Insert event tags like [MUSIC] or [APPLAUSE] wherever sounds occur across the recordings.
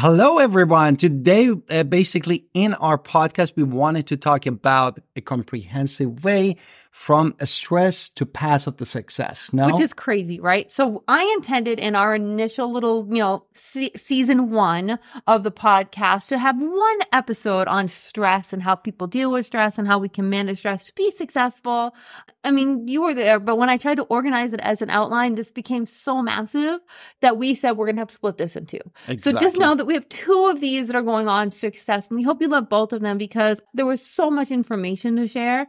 Hello, everyone. Today, uh, basically in our podcast, we wanted to talk about a comprehensive way from a stress to pass of the success. No, which is crazy, right? So I intended in our initial little, you know, se- season one of the podcast to have one episode on stress and how people deal with stress and how we can manage stress to be successful. I mean, you were there, but when I tried to organize it as an outline, this became so massive that we said we're going to have to split this in two. Exactly. So just know that we have two of these that are going on success. And we hope you love both of them because there was so much information to share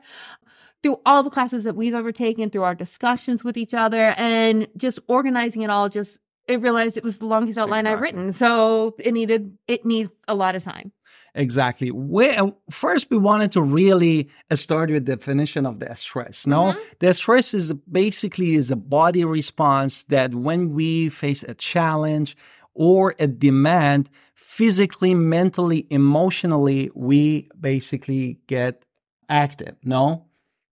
through all the classes that we've ever taken, through our discussions with each other, and just organizing it all. Just I realized it was the longest outline exactly. I've written, so it needed it needs a lot of time. Exactly. We, first, we wanted to really start with the definition of the stress. No, mm-hmm. the stress is basically is a body response that when we face a challenge or a demand, physically, mentally, emotionally, we basically get active. No,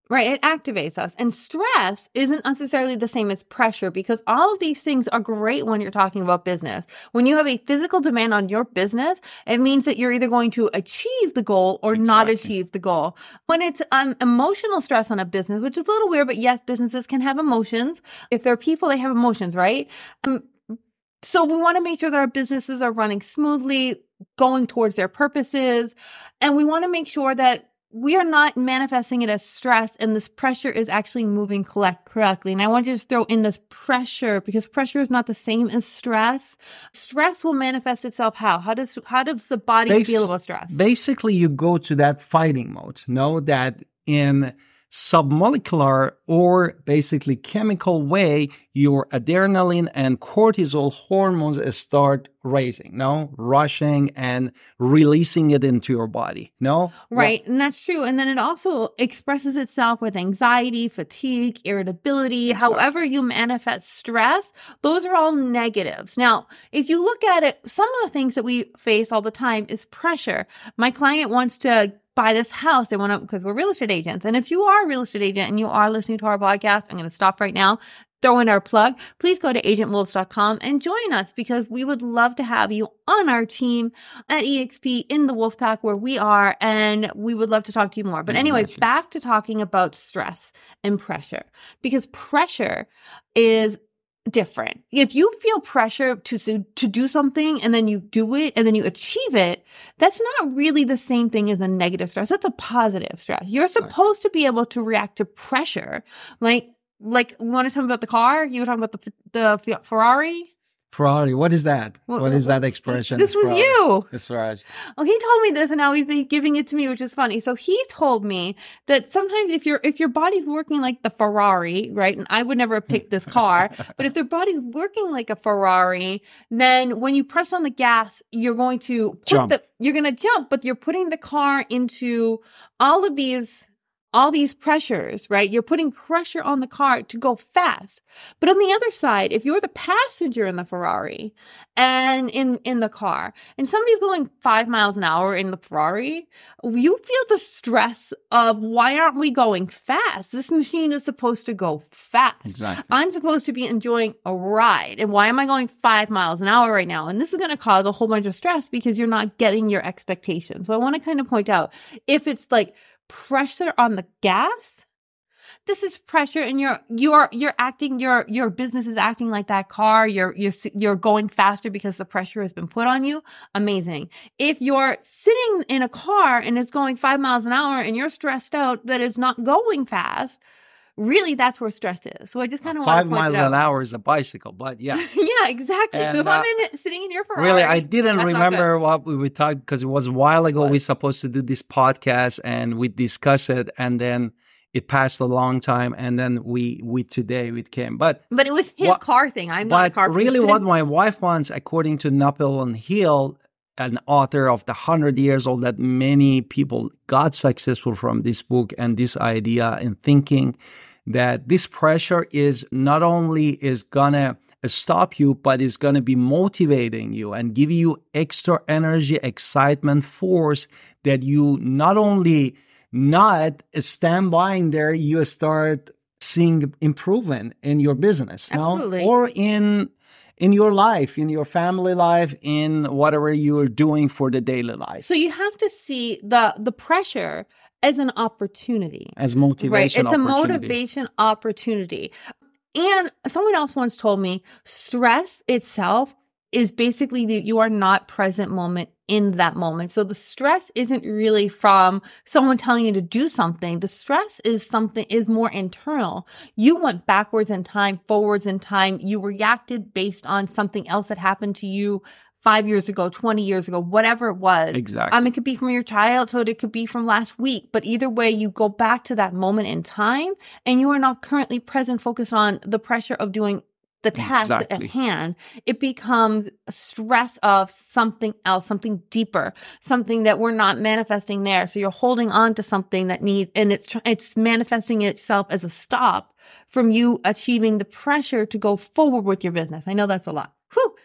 Right. It activates us. And stress isn't necessarily the same as pressure because all of these things are great when you're talking about business. When you have a physical demand on your business, it means that you're either going to achieve the goal or exactly. not achieve the goal. When it's um, emotional stress on a business, which is a little weird, but yes, businesses can have emotions. If they're people, they have emotions, right? Um, so we want to make sure that our businesses are running smoothly, going towards their purposes. And we want to make sure that we are not manifesting it as stress and this pressure is actually moving collect correctly. And I want you to throw in this pressure because pressure is not the same as stress. Stress will manifest itself how? How does how does the body Bas- feel about stress? Basically you go to that fighting mode. Know that in submolecular or basically chemical way, your adrenaline and cortisol hormones start raising, no, rushing and releasing it into your body, no? Right. Well, and that's true. And then it also expresses itself with anxiety, fatigue, irritability, exactly. however you manifest stress. Those are all negatives. Now, if you look at it, some of the things that we face all the time is pressure. My client wants to buy this house. They want to, because we're real estate agents. And if you are a real estate agent and you are listening to our podcast, I'm going to stop right now, throw in our plug. Please go to agentwolves.com and join us because we would love to have you on our team at EXP in the Wolfpack where we are. And we would love to talk to you more. But anyway, back to talking about stress and pressure because pressure is different. If you feel pressure to to do something and then you do it and then you achieve it, that's not really the same thing as a negative stress. That's a positive stress. You're supposed to be able to react to pressure. Like like you want to tell me about the car? You were talking about the the Ferrari? Ferrari. What is that? what, what is that expression? This was Ferrari. you. It's Ferrari. Well, he told me this, and now he's giving it to me, which is funny. So he told me that sometimes if your if your body's working like the Ferrari, right? And I would never have picked this car, [LAUGHS] but if their body's working like a Ferrari, then when you press on the gas, you're going to jump. The, you're going to jump, but you're putting the car into all of these all these pressures, right? You're putting pressure on the car to go fast. But on the other side, if you're the passenger in the Ferrari and in, in the car and somebody's going five miles an hour in the Ferrari, you feel the stress of why aren't we going fast? This machine is supposed to go fast. Exactly. I'm supposed to be enjoying a ride. And why am I going five miles an hour right now? And this is going to cause a whole bunch of stress because you're not getting your expectations. So I want to kind of point out if it's like pressure on the gas? This is pressure and you're you're you're acting your your business is acting like that car. You're you're you're going faster because the pressure has been put on you. Amazing. If you're sitting in a car and it's going 5 miles an hour and you're stressed out that it's not going fast really that's where stress is. So I just kind of five miles an hour is a bicycle, but yeah, [LAUGHS] yeah, exactly. And, so if uh, I'm in, sitting in your Ferrari, really, I didn't remember what we were talking because it was a while ago. What? We supposed to do this podcast and we discuss it, and then it passed a long time, and then we we today it came, but but it was his what, car thing. I'm not a car. Really, [LAUGHS] what my wife wants, according to Napoleon Hill, an author of the 100 years old that many people got successful from this book and this idea and thinking that this pressure is not only is gonna stop you, but is gonna be motivating you and give you extra energy, excitement, force that you not only not stand by in there, you start seeing improvement in your business, Absolutely. No? or in in your life, in your family life, in whatever you're doing for the daily life. So you have to see the the pressure as an opportunity. As motivation. Right. It's a motivation opportunity. And someone else once told me stress itself is basically that you are not present moment in that moment. So the stress isn't really from someone telling you to do something. The stress is something is more internal. You went backwards in time, forwards in time. You reacted based on something else that happened to you five years ago, 20 years ago, whatever it was. Exactly. Um, it could be from your childhood. It could be from last week, but either way, you go back to that moment in time and you are not currently present, focused on the pressure of doing the task exactly. at hand, it becomes stress of something else, something deeper, something that we're not manifesting there. So you're holding on to something that needs, and it's, it's manifesting itself as a stop from you achieving the pressure to go forward with your business. I know that's a lot. Whew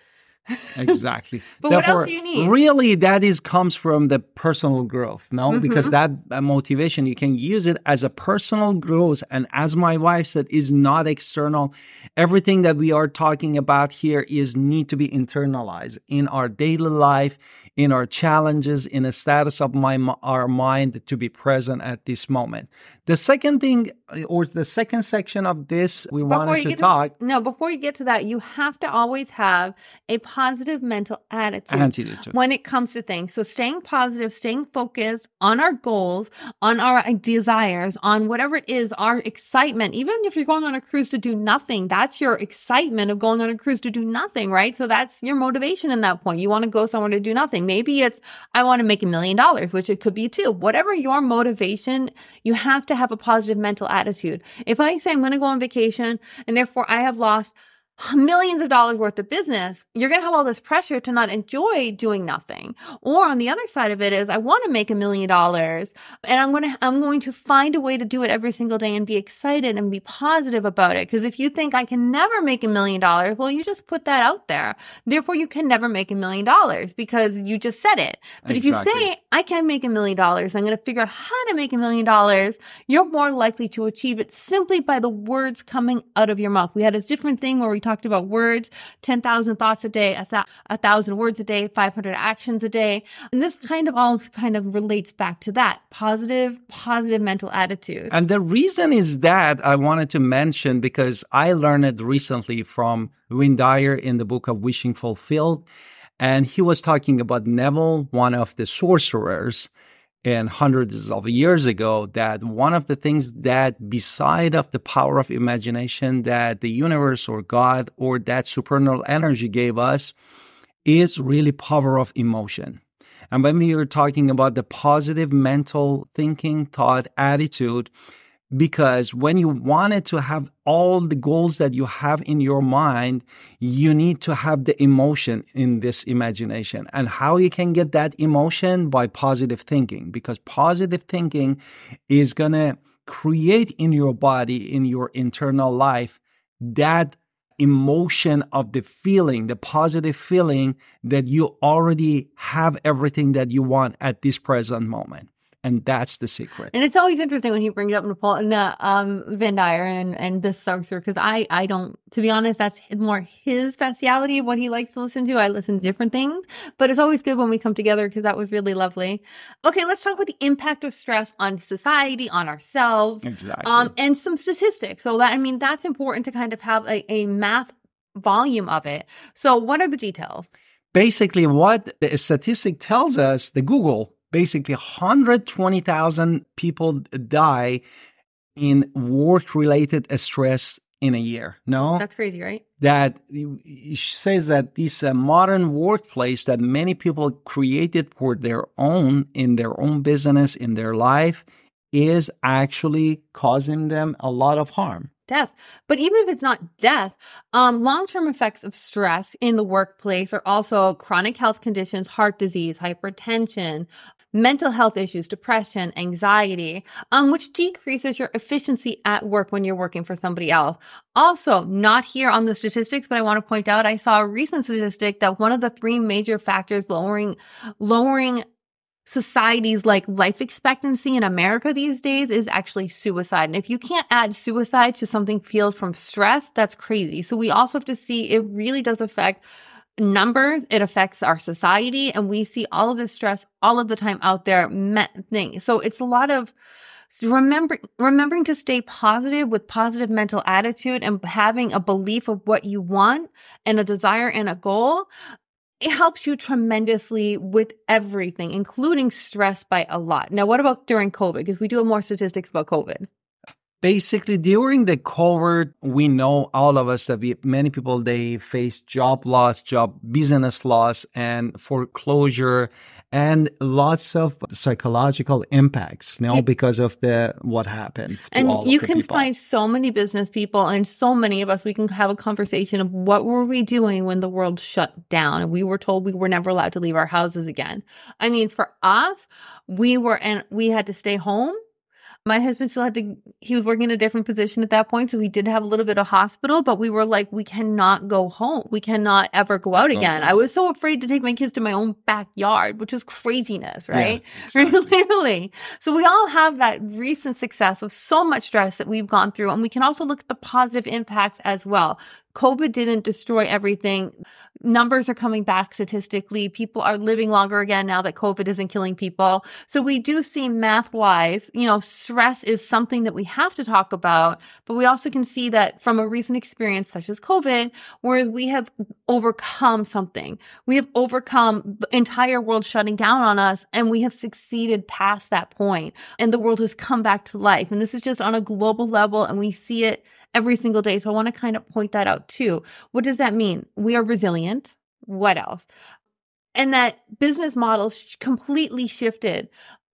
exactly. [LAUGHS] but Therefore, what else do you need? Really, that is comes from the personal growth, no? Mm-hmm. Because that uh, motivation, you can use it as a personal growth. And as my wife said, is not external. Everything that we are talking about here is need to be internalized in our daily life, in our challenges, in the status of my our mind to be present at this moment. The second thing, uh, or the second section of this, we before wanted to talk. To, no, before you get to that, you have to always have a positive mental attitude, attitude when it comes to things. So staying positive, staying focused on our goals, on our uh, desires, on whatever it is, our excitement. Even if you're going on a cruise to do nothing, that's your excitement of going on a cruise to do nothing, right? So that's your motivation in that point. You want to go somewhere to do nothing. Maybe it's, I want to make a million dollars, which it could be too. Whatever your motivation, you have to have a positive mental attitude. If I say I'm going to go on vacation and therefore I have lost [SIGHS] millions of dollars worth of business, you're going to have all this pressure to not enjoy doing nothing. Or on the other side of it is I want to make a million dollars and I'm going to, I'm going to find a way to do it every single day and be excited and be positive about it. Cause if you think I can never make a million dollars, well, you just put that out there. Therefore you can never make a million dollars because you just said it. But exactly. if you say I can make a million dollars, I'm going to figure out how to make a million dollars, you're more likely to achieve it simply by the words coming out of your mouth. We had a different thing where we talked about words, 10,000 thoughts a day, a, th- a thousand words a day, 500 actions a day. And this kind of all kind of relates back to that positive, positive mental attitude. And the reason is that I wanted to mention because I learned it recently from Wayne Dyer in the book of Wishing Fulfilled. And he was talking about Neville, one of the sorcerers and hundreds of years ago that one of the things that beside of the power of imagination that the universe or god or that supernal energy gave us is really power of emotion. And when we are talking about the positive mental thinking thought attitude because when you wanted to have all the goals that you have in your mind, you need to have the emotion in this imagination. And how you can get that emotion by positive thinking, because positive thinking is going to create in your body, in your internal life, that emotion of the feeling, the positive feeling that you already have everything that you want at this present moment. And that's the secret. And it's always interesting when he brings up Napoleon, uh, um, Wayne Dyer and, and this sorcerer, because I, I don't, to be honest, that's more his speciality, what he likes to listen to. I listen to different things, but it's always good when we come together because that was really lovely. Okay, let's talk about the impact of stress on society, on ourselves. Exactly. Um, and some statistics. So that, I mean, that's important to kind of have a, a math volume of it. So what are the details? Basically, what the statistic tells us, the Google basically 120,000 people die in work related stress in a year. No, that's crazy, right? That says that this uh, modern workplace that many people created for their own in their own business in their life is actually causing them a lot of harm death. But even if it's not death, um, long-term effects of stress in the workplace are also chronic health conditions, heart disease, hypertension, mental health issues, depression, anxiety, um, which decreases your efficiency at work when you're working for somebody else. Also, not here on the statistics, but I want to point out, I saw a recent statistic that one of the three major factors lowering, lowering society's like life expectancy in America these days is actually suicide. And if you can't add suicide to something fueled from stress, that's crazy. So we also have to see it really does affect numbers. It affects our society and we see all of this stress all of the time out there. Thing. So it's a lot of, remember, remembering to stay positive with positive mental attitude and having a belief of what you want and a desire and a goal it helps you tremendously with everything, including stress by a lot. Now, what about during COVID? Because we do have more statistics about COVID. Basically, during the COVID, we know all of us that we, many people they face job loss, job business loss, and foreclosure, and lots of psychological impacts you now because of the what happened and you can people. find so many business people and so many of us we can have a conversation of what were we doing when the world shut down? And we were told we were never allowed to leave our houses again. I mean for us we were and we had to stay home my husband still had to, he was working in a different position at that point. So he did have a little bit of hospital, but we were like, we cannot go home. We cannot ever go out again. I was so afraid to take my kids to my own backyard, which is craziness, right? Yeah, [LAUGHS] exactly. really. So we all have that recent success of so much stress that we've gone through. And we can also look at the positive impacts as well. COVID didn't destroy everything. Numbers are coming back statistically. People are living longer again now that COVID isn't killing people. So we do see math wise, you know, stress is something that we have to talk about, but we also can see that from a recent experience such as COVID, whereas we have overcome something. We have overcome the entire world shutting down on us and we have succeeded past that point and the world has come back to life. And this is just on a global level and we see it every single day. So I want to kind of point that out too. What does that mean? We are resilient. What else? And that business models completely shifted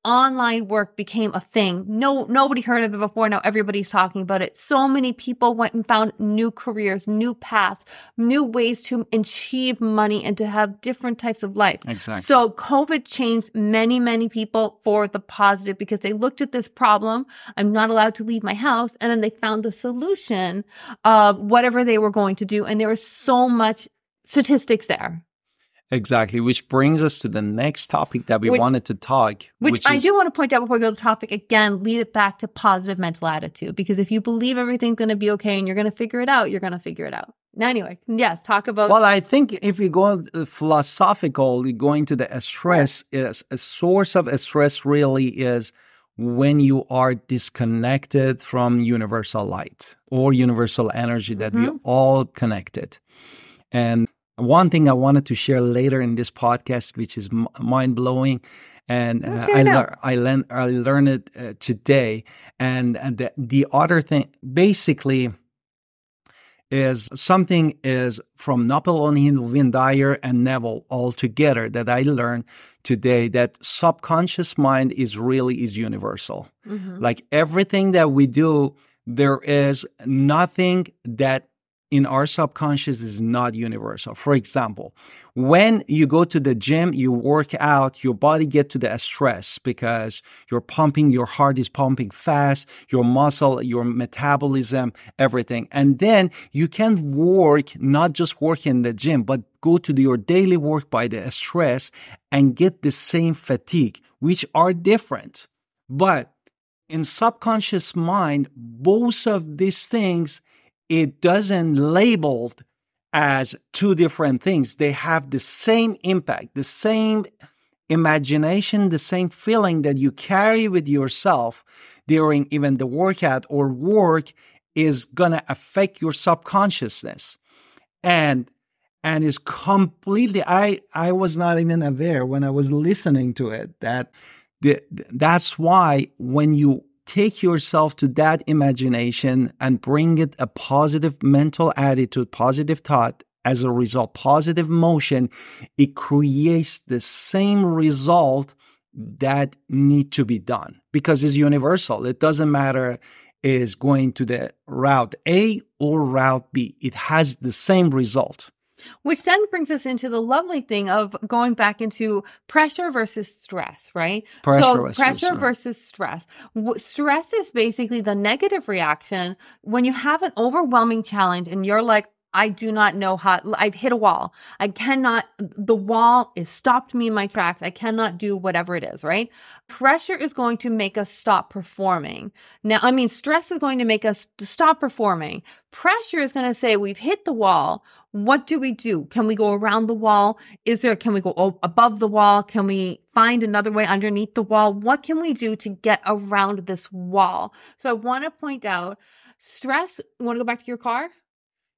online work became a thing. No, nobody heard of it before. Now everybody's talking about it. So many people went and found new careers, new paths, new ways to achieve money and to have different types of life. Exactly. So COVID changed many, many people for the positive because they looked at this problem. I'm not allowed to leave my house. And then they found the solution of whatever they were going to do. And there was so much statistics there. Exactly, which brings us to the next topic that we which, wanted to talk. Which, which I is, do want to point out before we go to the topic again, lead it back to positive mental attitude. Because if you believe everything's going to be okay and you're going to figure it out, you're going to figure it out. Now, anyway, yes, talk about. Well, I think if you go philosophical, going to the stress is a source of stress really is when you are disconnected from universal light or universal energy that mm-hmm. we all connected. And one thing I wanted to share later in this podcast, which is m- mind blowing, and uh, I, le- I, learned I learned it uh, today. And, and the, the other thing, basically, is something is from Napoleon Hill, Dyer, and Neville all together that I learned today that subconscious mind is really is universal. Mm-hmm. Like everything that we do, there is nothing that in our subconscious is not universal. For example, when you go to the gym, you work out, your body get to the stress because you're pumping, your heart is pumping fast, your muscle, your metabolism, everything. And then you can work, not just work in the gym, but go to your daily work by the stress and get the same fatigue, which are different. But in subconscious mind, both of these things it doesn't labeled as two different things. They have the same impact, the same imagination, the same feeling that you carry with yourself during even the workout or work is going to affect your subconsciousness. And and is completely I I was not even aware when I was listening to it that the, that's why when you take yourself to that imagination and bring it a positive mental attitude, positive thought. As a result, positive motion, it creates the same result that need to be done because it's universal. It doesn't matter is going to the route A or route B. It has the same result. Which then brings us into the lovely thing of going back into pressure versus stress, right? Pressure so versus pressure versus stress. Stress is basically the negative reaction when you have an overwhelming challenge and you're like, I do not know how I've hit a wall. I cannot, the wall is stopped me in my tracks. I cannot do whatever it is, right? Pressure is going to make us stop performing. Now, I mean, stress is going to make us stop performing. Pressure is going to say we've hit the wall. What do we do? Can we go around the wall? Is there, can we go above the wall? Can we find another way underneath the wall? What can we do to get around this wall? So I want to point out stress. You want to go back to your car?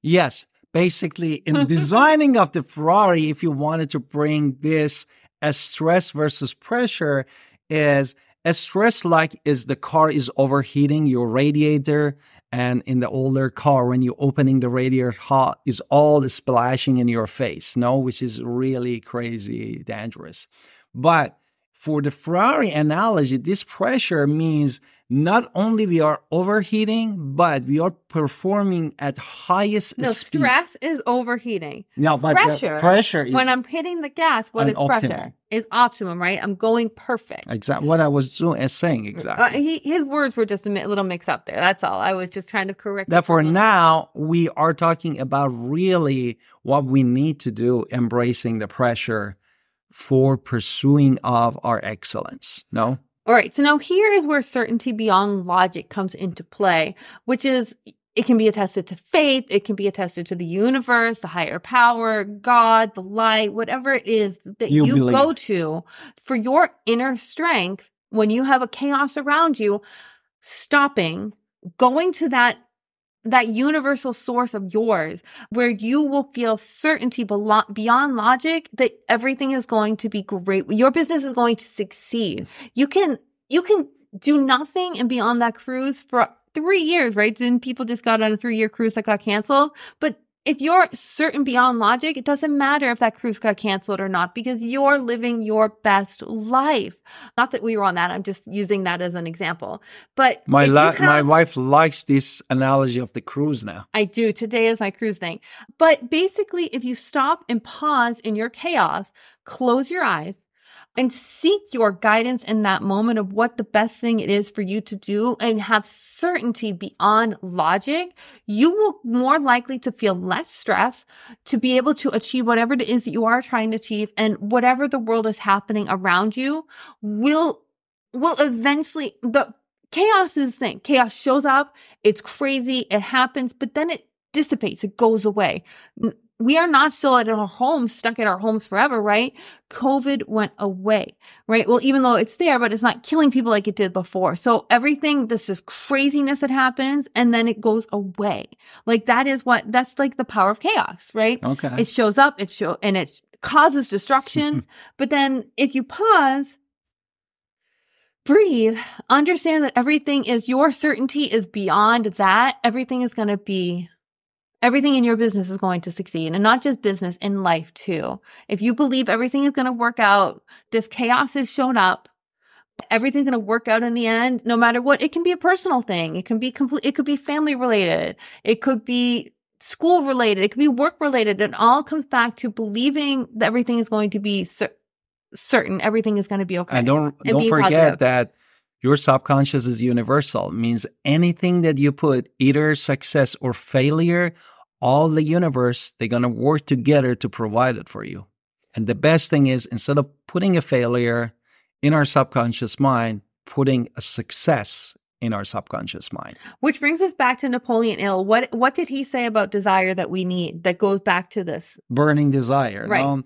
Yes. Basically, in designing of the Ferrari, if you wanted to bring this as stress versus pressure, is a stress like is the car is overheating your radiator and in the older car when you're opening the radiator hot is all the splashing in your face no which is really crazy dangerous but for the ferrari analogy this pressure means not only we are overheating, but we are performing at highest no, speed. stress is overheating. No, but pressure, pressure is when I'm hitting the gas, what is optimum. pressure? Is optimum, right? I'm going perfect. Exactly what I was doing, saying uh, exactly. Uh, he, his words were just a little mixed up there. That's all. I was just trying to correct. That. Therefore, now we are talking about really what we need to do, embracing the pressure for pursuing of our excellence. No. All right. So now here is where certainty beyond logic comes into play, which is it can be attested to faith. It can be attested to the universe, the higher power, God, the light, whatever it is that you, you go to for your inner strength when you have a chaos around you, stopping, going to that that universal source of yours where you will feel certainty beyond logic that everything is going to be great. Your business is going to succeed. You can, you can do nothing and be on that cruise for three years, right? Didn't people just got on a three year cruise that got canceled? But if you're certain beyond logic, it doesn't matter if that cruise got canceled or not because you're living your best life. Not that we were on that. I'm just using that as an example. But my la- have, my wife likes this analogy of the cruise now. I do. Today is my cruise thing. But basically, if you stop and pause in your chaos, close your eyes, and seek your guidance in that moment of what the best thing it is for you to do and have certainty beyond logic, you will more likely to feel less stress, to be able to achieve whatever it is that you are trying to achieve and whatever the world is happening around you will, will eventually, the chaos is the thing. Chaos shows up. It's crazy. It happens, but then it dissipates. It goes away we are not still at our homes, stuck at our homes forever, right? COVID went away, right? Well, even though it's there, but it's not killing people like it did before. So everything, this is craziness that happens and then it goes away. Like that is what, that's like the power of chaos, right? Okay. It shows up, it show, and it causes destruction. [LAUGHS] but then if you pause, breathe, understand that everything is your certainty is beyond that. Everything is going to be Everything in your business is going to succeed and not just business in life too. If you believe everything is going to work out, this chaos has shown up. Everything's going to work out in the end, no matter what. It can be a personal thing. It can be complete. It could be family related. It could be school related. It could be work related. It all comes back to believing that everything is going to be cer- certain. Everything is going to be okay. And don't, and don't forget positive. that your subconscious is universal. means anything that you put, either success or failure, all the universe, they're going to work together to provide it for you. And the best thing is instead of putting a failure in our subconscious mind, putting a success in our subconscious mind. Which brings us back to Napoleon Hill. What what did he say about desire that we need that goes back to this? Burning desire. Right.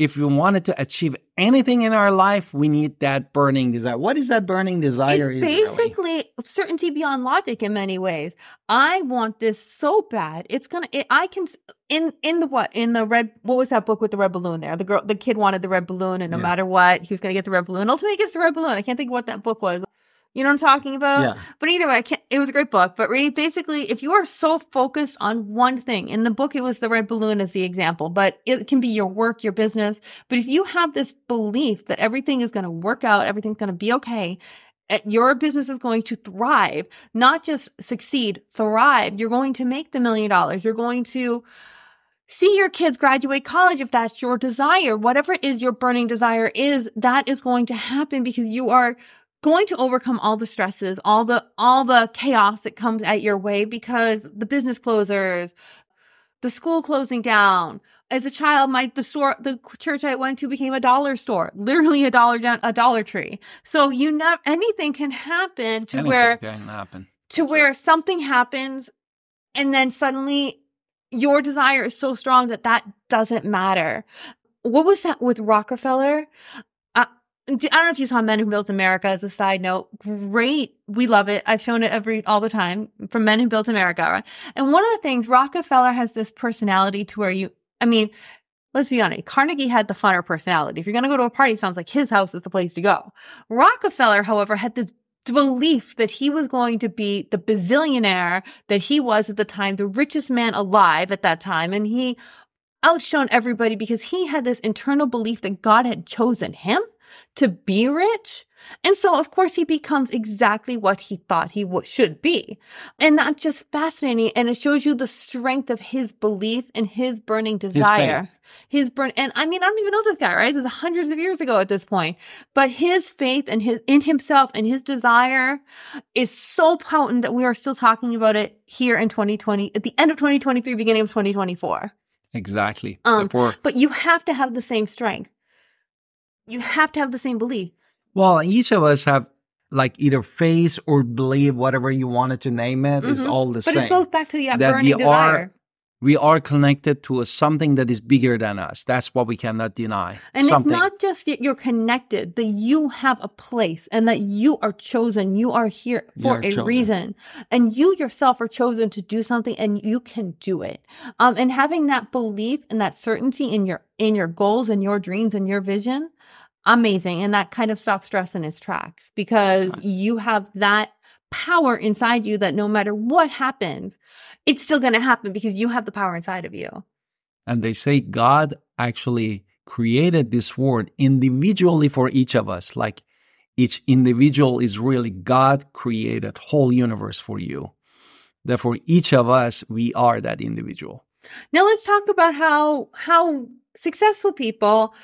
If we wanted to achieve anything in our life, we need that burning desire. What is that burning desire? It's basically really? certainty beyond logic in many ways. I want this so bad. It's gonna. It, I can in in the what in the red. What was that book with the red balloon? There, the girl, the kid wanted the red balloon, and no yeah. matter what, he was gonna get the red balloon. Ultimately, he gets the red balloon. I can't think of what that book was. You know what I'm talking about? Yeah. But either way, I can't, it was a great book. But really, basically, if you are so focused on one thing, in the book, it was the red balloon as the example, but it can be your work, your business. But if you have this belief that everything is going to work out, everything's going to be okay, eh, your business is going to thrive, not just succeed, thrive. You're going to make the million dollars. You're going to see your kids graduate college if that's your desire. Whatever it is your burning desire is, that is going to happen because you are going to overcome all the stresses, all the, all the chaos that comes at your way because the business closers, the school closing down. As a child, my the store, the church I went to became a dollar store, literally a dollar down, a Dollar Tree. So you know, anything can happen to Anything where can happen. to where something happens, and then suddenly your desire is so strong that that doesn't matter. What was that with Rockefeller? I don't know if you saw Men Who Built America as a side note. Great. We love it. I've shown it every, all the time from Men Who Built America. Right? And one of the things, Rockefeller has this personality to where you, I mean, let's be honest, Carnegie had the funner personality. If you're going to go to a party, sounds like his house is the place to go. Rockefeller, however, had this belief that he was going to be the bazillionaire that he was at the time, the richest man alive at that time. And he outshone everybody because he had this internal belief that God had chosen him to be rich. And so, of course, he becomes exactly what he thought he w- should be. And that's just fascinating. And it shows you the strength of his belief and his burning desire. His, burn, and I mean, I don't even know this guy, right? This is hundreds of years ago at this point, but his faith and his, in himself and his desire is so potent that we are still talking about it here in 2020, at the end of 2023, beginning of 2024. Exactly. Um, But you have to have the same strength. You have to have the same belief. well, each of us have like either face or believe, whatever you wanted to name it, it, is all the But same. But it goes back to the That burning we are- desire. we are connected to a, something that is bigger than us. That's what we cannot deny. And something. it's not just that you're connected, that you have a place and that you are chosen. You are here for You're a chosen. reason. And you yourself are chosen to do something and you can do it. Um, and having that belief and that certainty in your, in your goals and your dreams and your vision, amazing. And that kind of stops stress in its tracks because you have that power inside you that no matter what happens, it's still going to happen because you have the power inside of you. and they say God actually created this world individually for each of us. Like each individual is really God created whole universe for you. Therefore, each of us, we are that individual. Now let's talk about how how successful people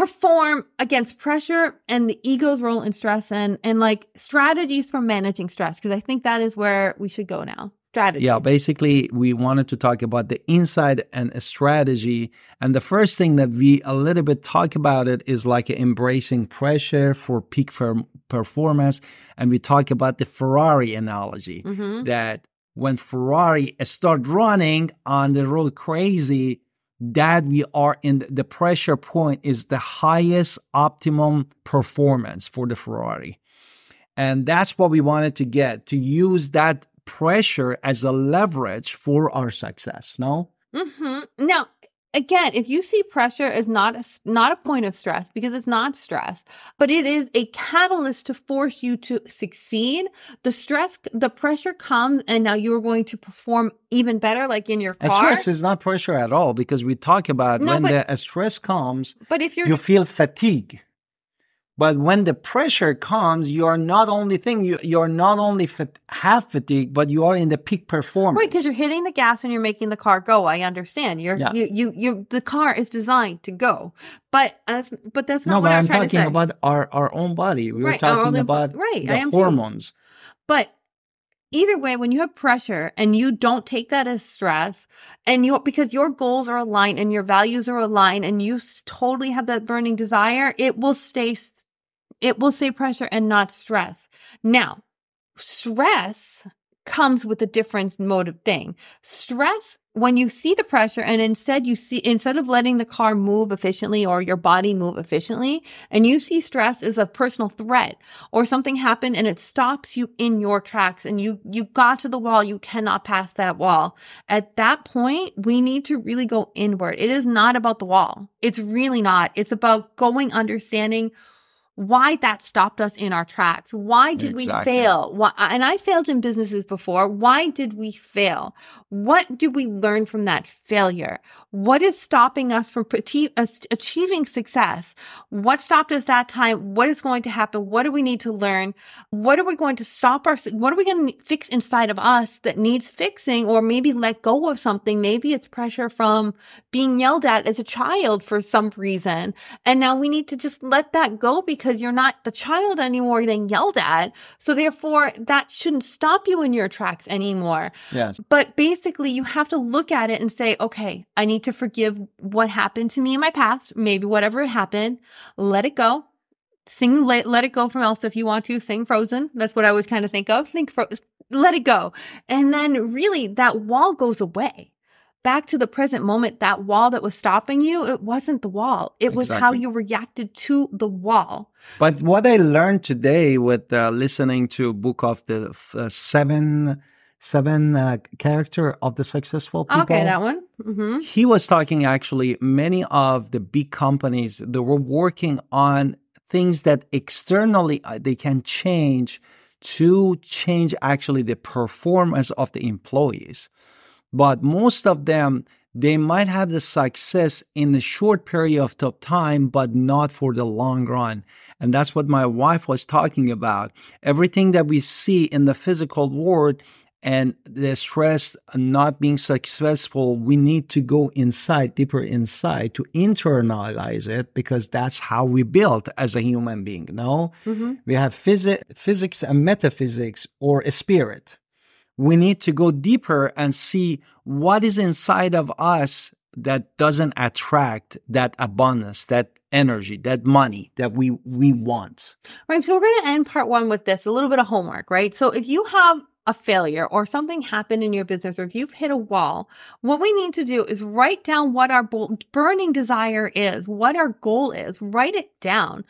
perform against pressure and the ego's role in stress and and like strategies for managing stress because I think that is where we should go now. Strategy. Yeah, basically, we wanted to talk about the inside and a strategy. And the first thing that we a little bit talk about it is like embracing pressure for peak per- performance. And we talk about the Ferrari analogy hmm that when Ferrari start running on the road crazy, that we are in the pressure point is the highest optimum performance for the Ferrari. And that's what we wanted to get to use that pressure as a leverage for our success. No? Mm-hmm. Now, again, if you see pressure as not a, not a point of stress because it's not stress, but it is a catalyst to force you to succeed, the stress, the pressure comes and now you're going to perform even better, like in your car. stress is not pressure at all because we talk about No, when but- the stress comes, but if you're you feel fatigue. But when the pressure comes, you are not only thing you you are not only fat, have fatigue, but you are in the peak performance. Right, because you're hitting the gas and you're making the car go. I understand. You're Yeah. you you you the car is designed to go, but that's but that's not no, what but I'm I'm talking about our our own body. We Right, were talking own- about right, the am too. hormones. But either way, when you have pressure and you don't take that as stress, and you because your goals are aligned and your values are aligned, and you totally have that burning desire, it will stay. It will stay pressure and not stress. Now, stress comes with a different motive thing. Stress, when you see the pressure and instead you see, instead of letting the car move efficiently or your body move efficiently, and you see stress as a personal threat or something happened and it stops you in your tracks and you, you got to the wall, you cannot pass that wall. At that point, we need to really go inward. It is not about the wall. It's really not. It's about going, understanding why that stopped us in our tracks. Why did Exactly. we fail? Why, and I failed in businesses before. Why did we fail? What did we learn from that failure? What is stopping us from achieving success? What stopped us that time? What is going to happen? What do we need to learn? What are we going to stop our, what are we going to fix inside of us that needs fixing or maybe let go of something? Maybe it's pressure from being yelled at as a child for some reason. And now we need to just let that go because because you're not the child anymore getting yelled at. So therefore that shouldn't stop you in your tracks anymore. Yes. But basically you have to look at it and say, okay, I need to forgive what happened to me in my past. Maybe whatever happened, let it go. Sing let, let it go from Elsa if you want to. Sing Frozen. That's what I always kind of think of. Think Frozen. Let it go. And then really that wall goes away back to the present moment, that wall that was stopping you, it wasn't the wall. It was how you reacted to the wall. But what I learned today with uh, listening to a book of the uh, seven seven uh, character of the successful people. Okay, that one. Mm-hmm. He was talking actually many of the big companies that were working on things that externally uh, they can change to change actually the performance of the employees. But most of them, they might have the success in a short period of time, but not for the long run. And that's what my wife was talking about. Everything that we see in the physical world and the stress not being successful, we need to go inside, deeper inside to internalize it because that's how we build as a human being. No, mm-hmm. we have phys- physics and metaphysics or a spirit we need to go deeper and see what is inside of us that doesn't attract that abundance, that energy, that money that we we want. Right. So we're going to end part 1 with this, a little bit of homework, right? So if you have a failure or something happened in your business or if you've hit a wall, what we need to do is write down what our burning desire is, what our goal is, write it down,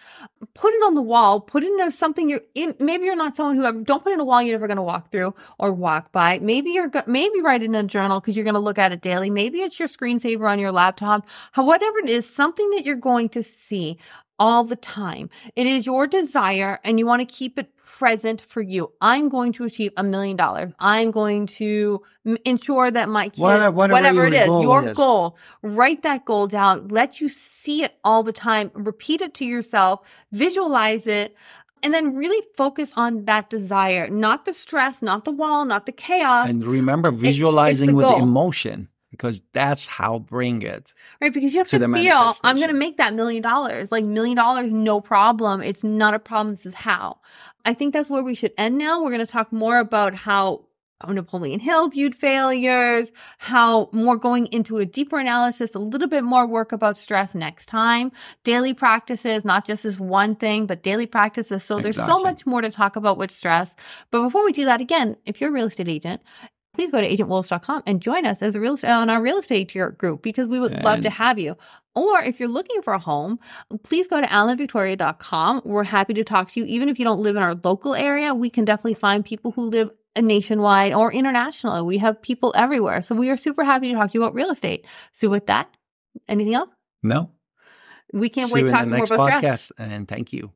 put it on the wall, put it in something you're in. Maybe you're not someone who ever, don't put in a wall you're never going to walk through or walk by. Maybe you're, maybe write it in a journal because you're going to look at it daily. Maybe it's your screensaver on your laptop. whatever it is, something that you're going to see all the time. It is your desire and you want to keep it present for you. I'm going to achieve a million dollars. I'm going to ensure that my kid, whatever, whatever it is, your is. goal, write that goal down. Let you see it all the time. Repeat it to yourself. Visualize it. And then really focus on that desire, not the stress, not the wall, not the chaos. And remember visualizing it's, it's with goal. emotion because that's how bring it. Right. Because you have to, to feel, I'm going to make that million dollars. Like million dollars, no problem. It's not a problem. This is how. I think that's where we should end now. We're going to talk more about how Napoleon Hill viewed failures, how more going into a deeper analysis, a little bit more work about stress next time, daily practices, not just this one thing, but daily practices. So there's so much more to talk about with stress. But before we do that, again, if you're a real estate agent please go to agentwolves.com and join us as a real on our real estate group because we would and love to have you. Or if you're looking for a home, please go to alanvictoria.com. We're happy to talk to you. Even if you don't live in our local area, we can definitely find people who live nationwide or internationally. We have people everywhere. So we are super happy to talk to you about real estate. So with that, anything else? No. We can't See wait to talk to more about podcast, stress. And thank you.